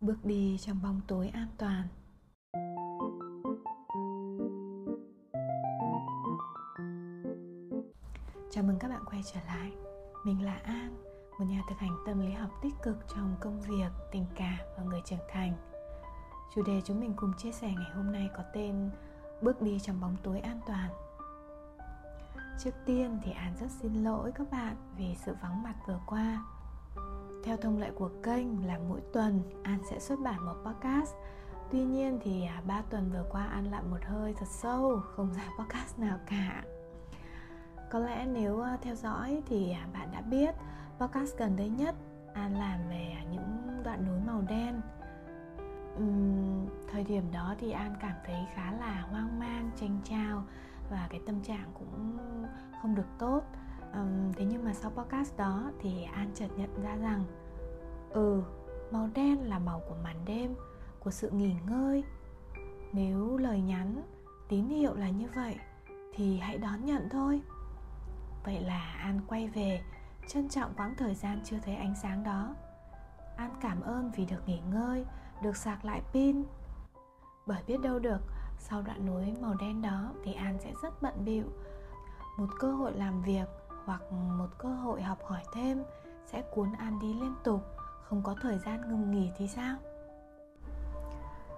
bước đi trong bóng tối an toàn. Chào mừng các bạn quay trở lại. Mình là an, một nhà thực hành tâm lý học tích cực trong công việc, tình cảm và người trưởng thành. Chủ đề chúng mình cùng chia sẻ ngày hôm nay có tên bước đi trong bóng tối an toàn. Trước tiên thì an rất xin lỗi các bạn vì sự vắng mặt vừa qua theo thông lệ của kênh là mỗi tuần An sẽ xuất bản một podcast. Tuy nhiên thì à, ba tuần vừa qua An lặn một hơi thật sâu Không ra podcast nào cả. Có lẽ nếu à, theo dõi thì à, bạn đã biết Podcast gần đây nhất An làm về những đoạn núi màu đen. Uhm, Thời điểm đó thì An cảm thấy khá là hoang mang, tranh trao Và cái tâm trạng cũng không được tốt um, thế nhưng mà sau podcast đó thì an chợt nhận ra rằng ừ màu đen là màu của màn đêm của sự nghỉ ngơi. Nếu lời nhắn tín hiệu là như vậy thì hãy đón nhận thôi. Vậy là an quay về trân trọng quãng thời gian chưa thấy ánh sáng đó. An cảm ơn vì được nghỉ ngơi được sạc lại pin. Bởi biết đâu được sau đoạn núi màu đen đó thì an sẽ rất bận bịu. Một cơ hội làm việc hoặc một cơ hội học hỏi thêm, sẽ cuốn an đi liên tục, không có thời gian ngừng nghỉ thì sao?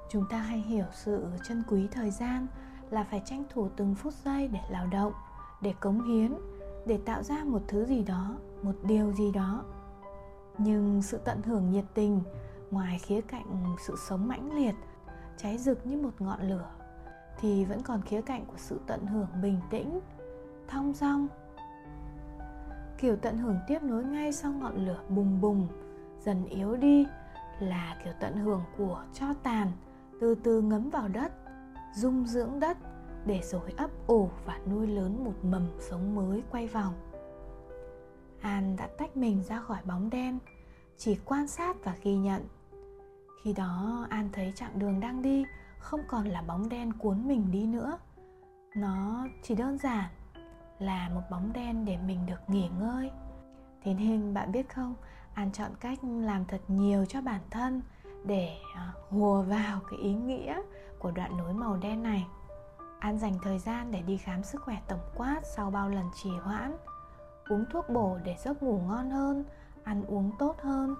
Chúng ta hay hiểu sự trân quý thời gian là phải tranh thủ từng phút giây để lao động, để cống hiến, để tạo ra một thứ gì đó, một điều gì đó. Nhưng sự tận hưởng nhiệt tình ngoài khía cạnh sự sống mãnh liệt, cháy rực như một ngọn lửa, thì vẫn còn khía cạnh của sự tận hưởng bình tĩnh, thong dong kiểu tận hưởng tiếp nối ngay sau ngọn lửa bùng bùng, dần yếu đi, là kiểu tận hưởng của cho tàn, từ từ ngấm vào đất, dung dưỡng đất, để rồi ấp ủ và nuôi lớn một mầm sống mới quay vòng. An đã tách mình ra khỏi bóng đen, chỉ quan sát và ghi nhận. Khi đó, an thấy chặng đường đang đi không còn là bóng đen cuốn mình đi nữa. Nó chỉ đơn giản là một bóng đen để mình được nghỉ ngơi. Thế nên bạn biết không, an chọn cách làm thật nhiều cho bản thân để à, hùa vào cái ý nghĩa của đoạn nối màu đen này. An dành thời gian để đi khám sức khỏe tổng quát sau bao lần trì hoãn, uống thuốc bổ để giấc ngủ ngon hơn, ăn uống tốt hơn.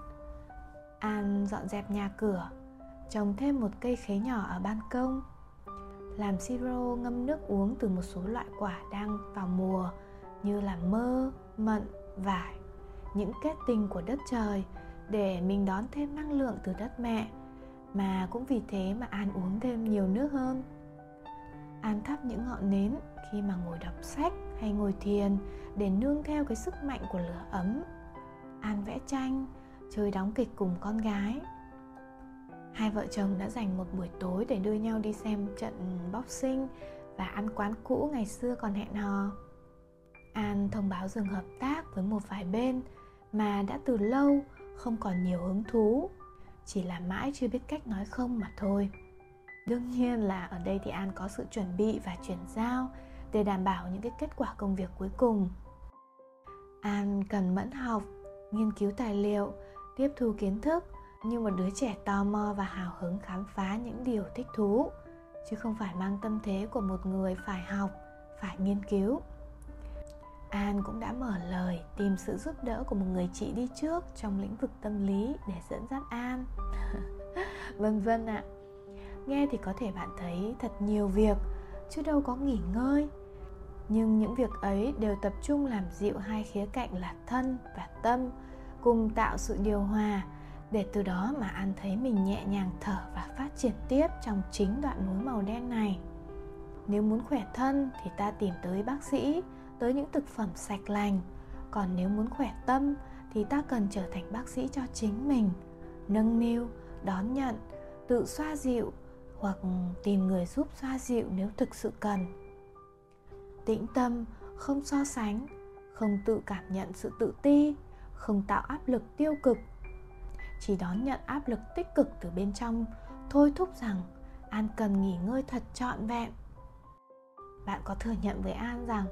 An dọn dẹp nhà cửa, trồng thêm một cây khế nhỏ ở ban công làm siro ngâm nước uống từ một số loại quả đang vào mùa như là mơ, mận, vải, những kết tinh của đất trời để mình đón thêm năng lượng từ đất mẹ mà cũng vì thế mà An uống thêm nhiều nước hơn. An thắp những ngọn nến khi mà ngồi đọc sách hay ngồi thiền để nương theo cái sức mạnh của lửa ấm. An vẽ tranh, chơi đóng kịch cùng con gái hai vợ chồng đã dành một buổi tối để đưa nhau đi xem trận boxing và ăn quán cũ ngày xưa còn hẹn hò. An thông báo dừng hợp tác với một vài bên mà đã từ lâu không còn nhiều hứng thú, chỉ là mãi chưa biết cách nói không mà thôi. Đương nhiên là ở đây thì an có sự chuẩn bị và chuyển giao để đảm bảo những cái kết quả công việc cuối cùng. An cần mẫn học, nghiên cứu tài liệu, tiếp thu kiến thức như một đứa trẻ tò mò và hào hứng khám phá những điều thích thú, chứ không phải mang tâm thế của một người phải học, phải nghiên cứu. An cũng đã mở lời tìm sự giúp đỡ của một người chị đi trước trong lĩnh vực tâm lý để dẫn dắt an. Vân vân ạ. Nghe thì có thể bạn thấy thật nhiều việc, chứ đâu có nghỉ ngơi. Nhưng những việc ấy đều tập trung làm dịu hai khía cạnh là thân và tâm, cùng tạo sự điều hòa để từ đó mà an thấy mình nhẹ nhàng thở và phát triển tiếp trong chính đoạn núi màu đen này. Nếu muốn khỏe thân thì ta tìm tới bác sĩ, tới những thực phẩm sạch lành. Còn nếu muốn khỏe tâm thì ta cần trở thành bác sĩ cho chính mình. Nâng niu, đón nhận, tự xoa dịu hoặc tìm người giúp xoa dịu nếu thực sự cần. Tĩnh tâm, không so sánh, không tự cảm nhận sự tự ti, không tạo áp lực tiêu cực chỉ đón nhận áp lực tích cực từ bên trong. Thôi thúc rằng an cần nghỉ ngơi thật trọn vẹn. Bạn có thừa nhận với an rằng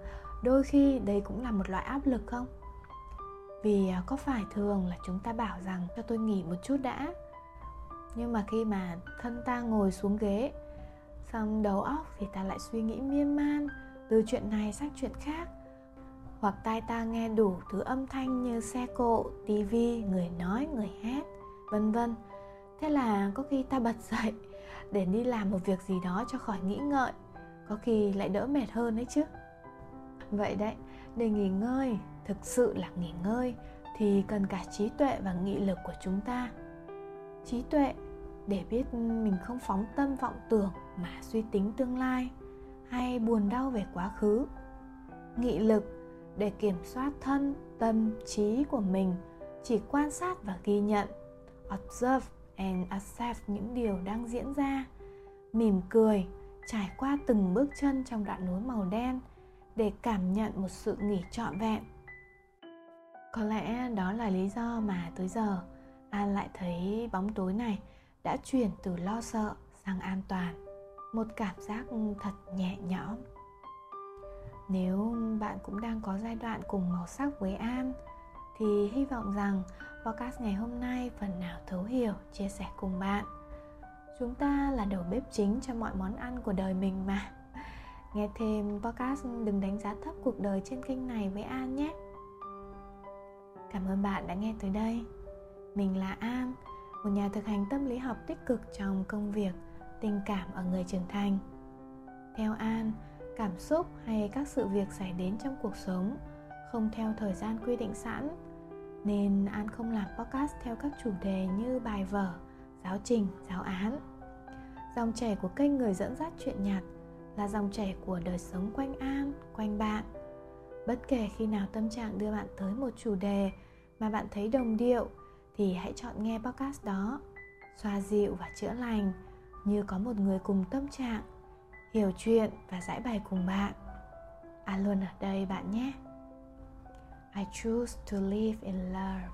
đôi khi đây cũng là một loại áp lực không? Vì à, có phải thường là chúng ta bảo rằng cho tôi nghỉ một chút đã. Nhưng mà khi mà thân ta ngồi xuống ghế xong đầu óc thì ta lại suy nghĩ miên man từ chuyện này sang chuyện khác. Hoặc tai ta nghe đủ thứ âm thanh như xe cộ, tivi, người nói, người hét, vân vân. Thế là có khi ta bật dậy để đi làm một việc gì đó cho khỏi nghĩ ngợi, có khi lại đỡ mệt hơn đấy chứ. Vậy đấy, để nghỉ ngơi, thực sự là nghỉ ngơi thì cần cả trí tuệ và nghị lực của chúng ta. Trí tuệ để biết mình không phóng tâm vọng tưởng mà suy tính tương lai hay buồn đau về quá khứ. Nghị lực để kiểm soát thân tâm trí của mình chỉ quan sát và ghi nhận observe and accept những điều đang diễn ra. Mỉm cười, trải qua từng bước chân trong đoạn núi màu đen để cảm nhận một sự nghỉ trọn vẹn. Có lẽ đó là lý do mà tới giờ, an lại thấy bóng tối này đã chuyển từ lo sợ sang an toàn, một cảm giác thật nhẹ nhõm. Nếu bạn cũng đang có giai đoạn cùng màu sắc với An, thì hy vọng rằng podcast ngày hôm nay phần nào thấu hiểu, chia sẻ cùng bạn. Chúng ta là đầu bếp chính cho mọi món ăn của đời mình mà. Nghe thêm podcast đừng đánh giá thấp cuộc đời trên kênh này với An nhé. Cảm ơn bạn đã nghe tới đây. Mình là An, một nhà thực hành tâm lý học tích cực trong công việc, tình cảm ở người trưởng thành. Theo An, cảm xúc hay các sự việc xảy đến trong cuộc sống không theo thời gian quy định sẵn nên an không làm podcast theo các chủ đề như bài vở, giáo trình, giáo án. Dòng chảy của kênh người dẫn dắt chuyện nhạt là dòng chảy của đời sống quanh an, quanh bạn. Bất kể khi nào tâm trạng đưa bạn tới một chủ đề mà bạn thấy đồng điệu, thì hãy chọn nghe podcast đó. Xoa dịu và chữa lành, như có một người cùng tâm trạng, hiểu chuyện và giải bài cùng bạn. An luôn ở đây bạn nhé. I choose to live in love